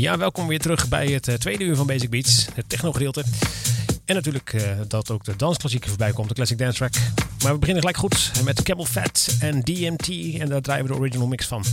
Ja, welkom weer terug bij het eh, tweede uur van Basic Beats, het techno-gedeelte. En natuurlijk uh, dat ook de dansklassieker voorbij komt, de Classic Dance Track. Maar we beginnen gelijk goed met Camel Fat en DMT en daar draaien we de original mix van.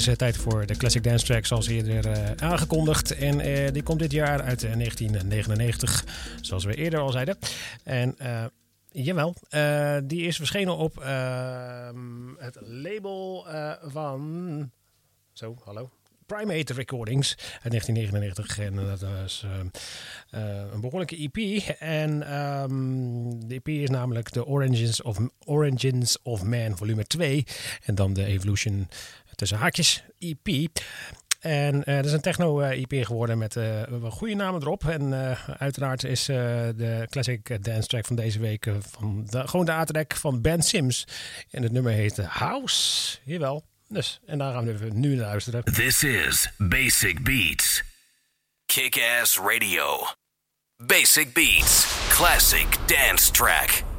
Is uh, tijd voor de Classic Dance Track zoals eerder uh, aangekondigd. En uh, die komt dit jaar uit 1999, zoals we eerder al zeiden. En jawel, die is verschenen op het label van... Zo, hallo. Primate Recordings uit 1999. En dat was uh, uh, een behoorlijke EP. En um, de EP is namelijk de Origins of, Origins of Man volume 2. En dan de Evolution tussen haakjes EP. En uh, dat is een techno-EP geworden met uh, goede namen erop. En uiteraard is de classic dance track van deze week van gewoon de A-track van Ben Sims. En het nummer heet House. Jawel. Dus, en daar gaan we even nu naar luisteren. This is Basic Beats. Kick-ass radio. Basic Beats. Classic dance track.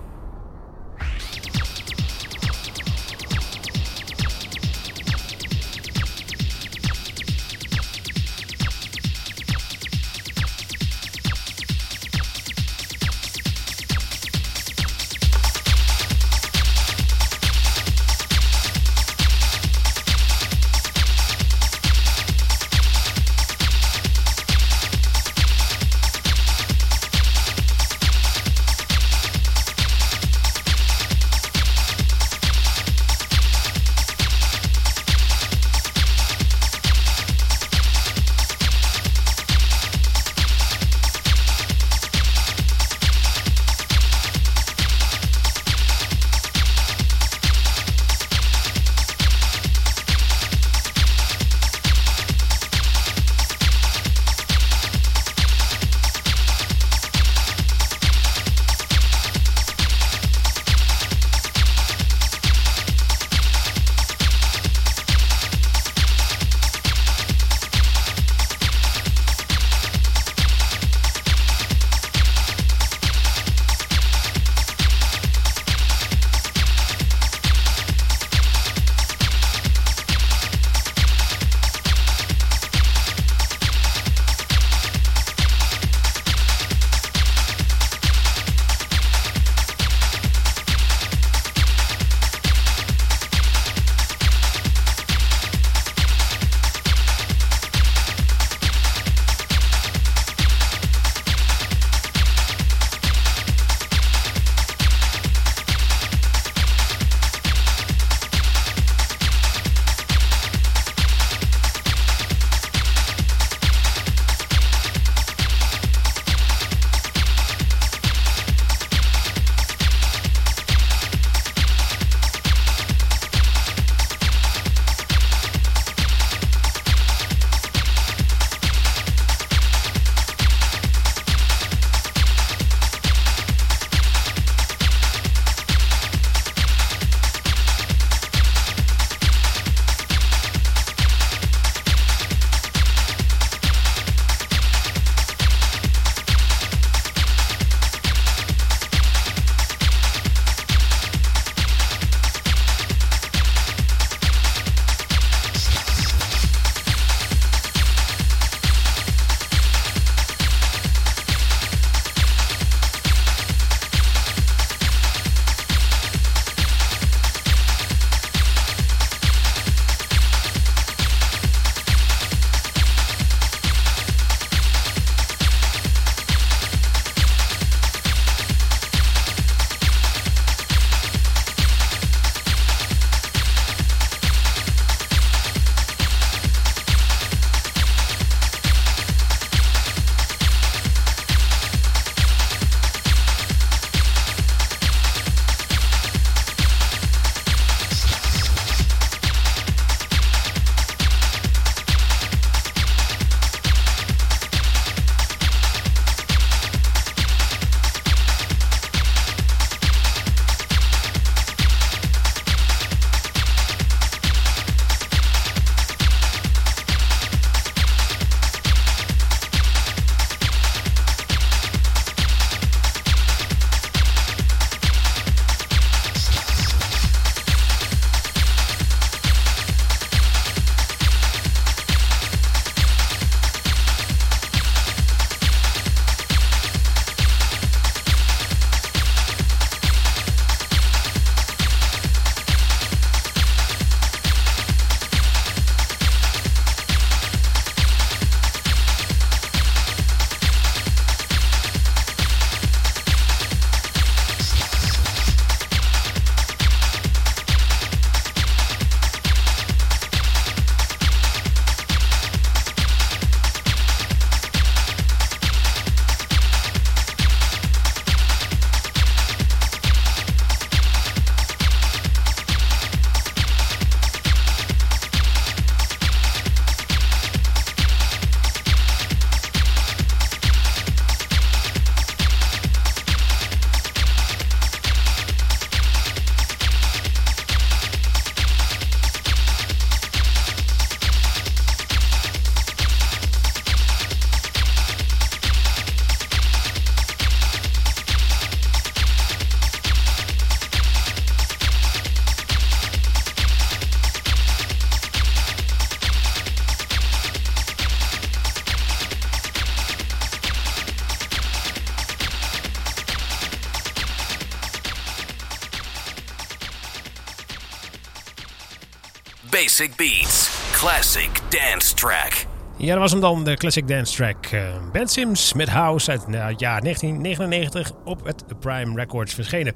Basic Beats. Classic Dance Track. Ja, dat was hem dan, de Classic Dance Track. Uh, ben Sims met House uit nou, jaar 1999 op het Prime Records verschenen.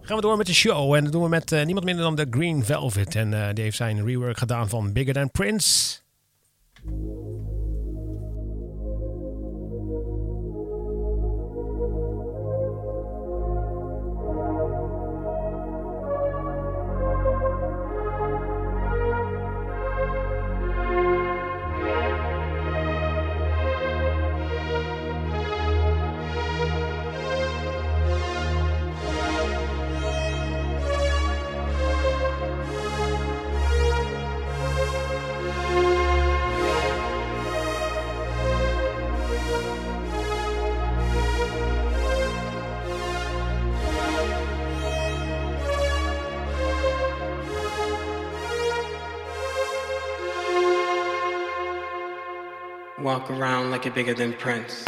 Gaan we door met de show en dat doen we met uh, niemand minder dan de Green Velvet. En uh, die heeft zijn rework gedaan van Bigger Than Prince. Walk around like you're bigger than Prince.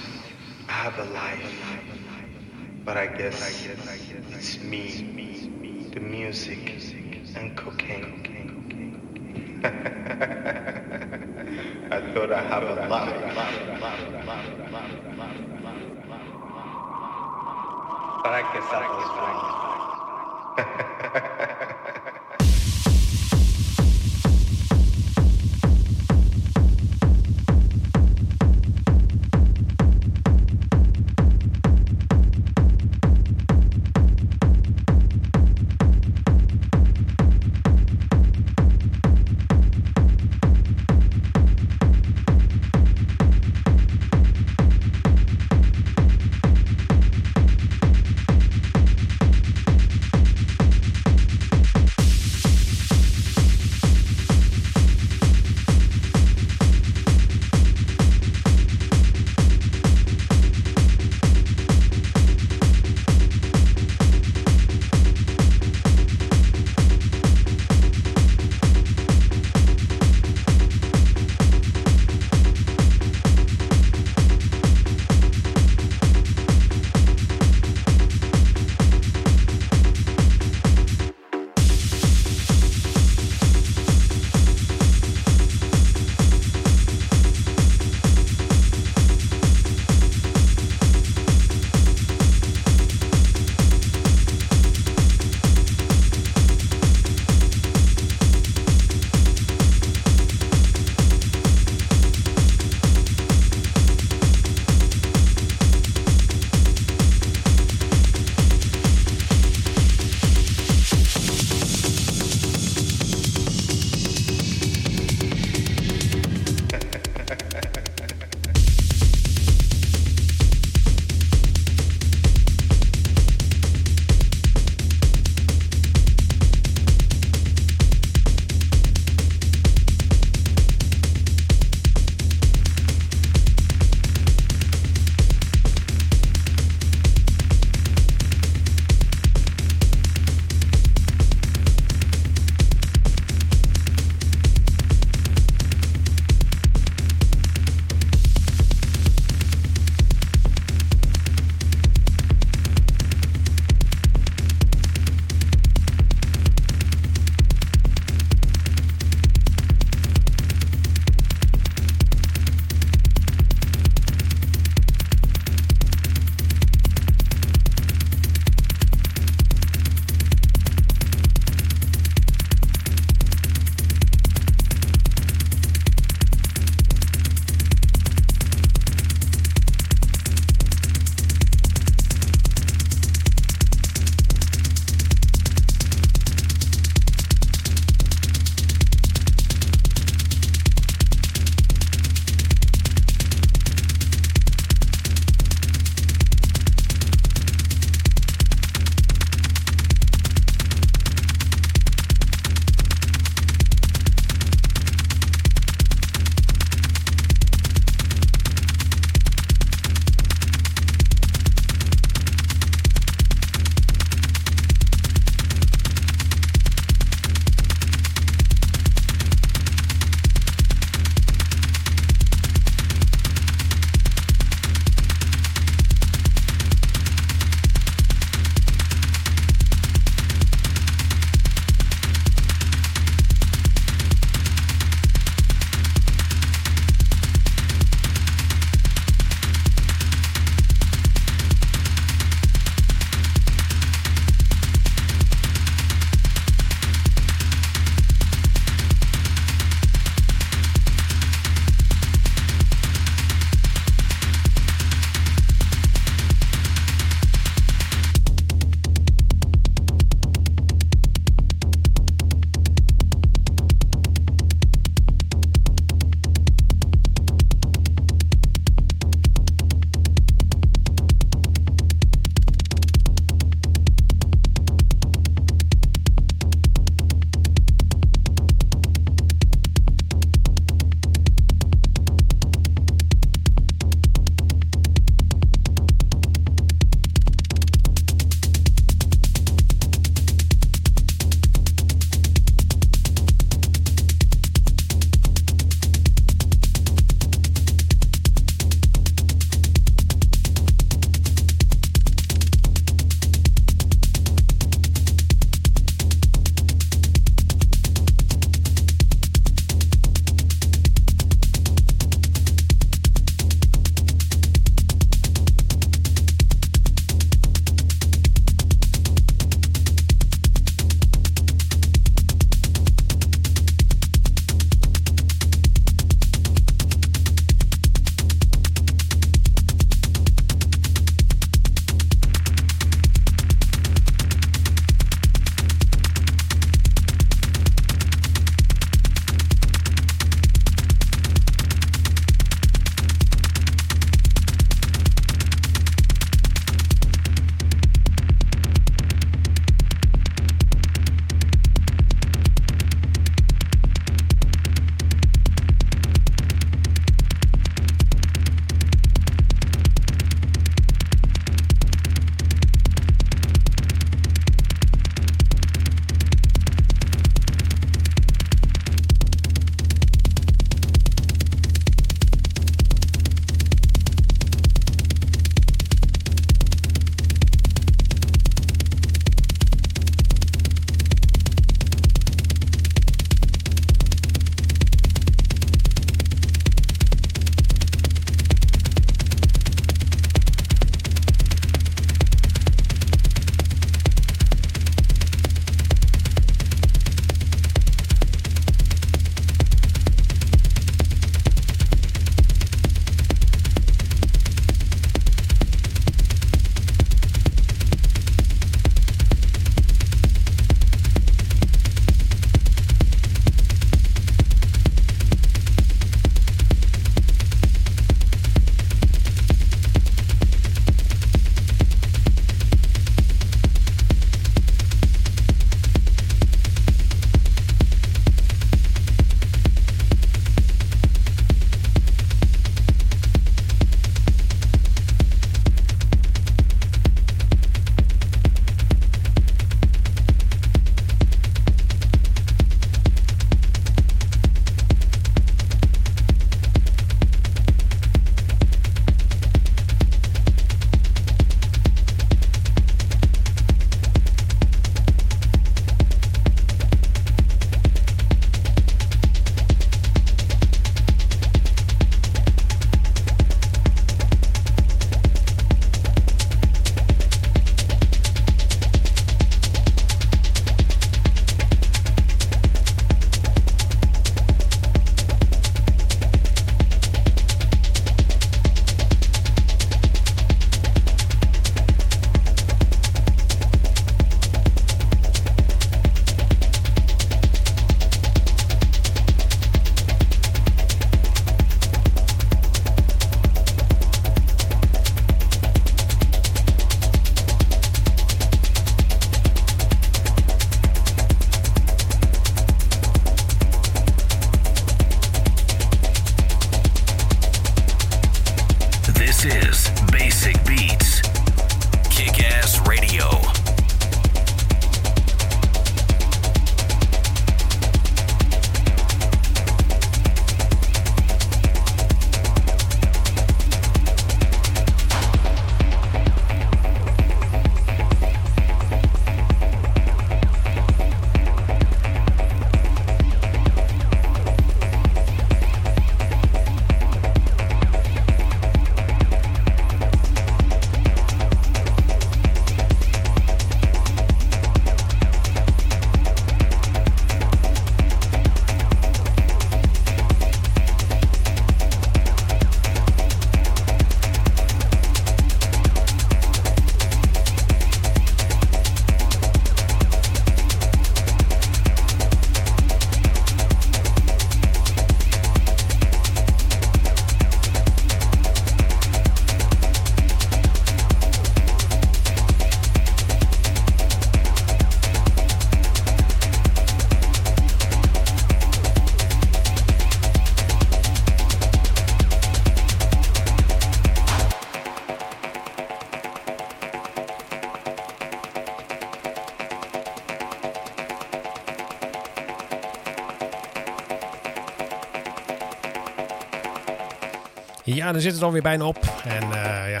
Ja, dan zit het alweer bijna op. En uh, ja,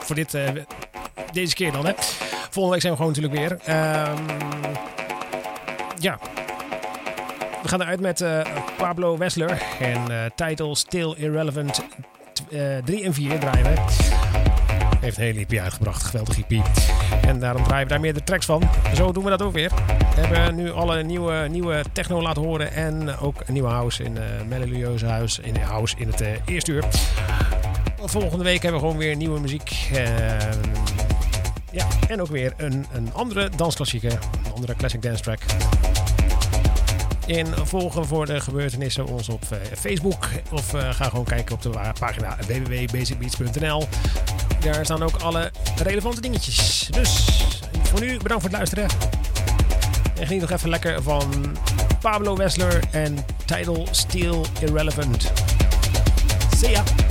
voor dit, uh, deze keer dan, hè. Volgende week zijn we gewoon natuurlijk weer. Um, ja. We gaan eruit met uh, Pablo Wessler. En title Still Irrelevant 3 en 4 draaien we. Heeft een hele EP uitgebracht. Geweldig EP. En daarom draaien we daar meer de tracks van. Zo doen we dat ook weer. We hebben nu alle nieuwe, nieuwe techno laten horen. En ook een nieuwe house in uh, melodieuze house in, house in het eerste uur. Volgende week hebben we gewoon weer nieuwe muziek. Uh, ja, en ook weer een, een andere dansklassieker. Een andere classic dance track. En volgen voor de gebeurtenissen ons op Facebook. Of ga gewoon kijken op de pagina www.basicbeats.nl. Daar staan ook alle relevante dingetjes. Dus voor nu bedankt voor het luisteren. En geniet nog even lekker van Pablo Wessler en Tidal Steel Irrelevant. See ya!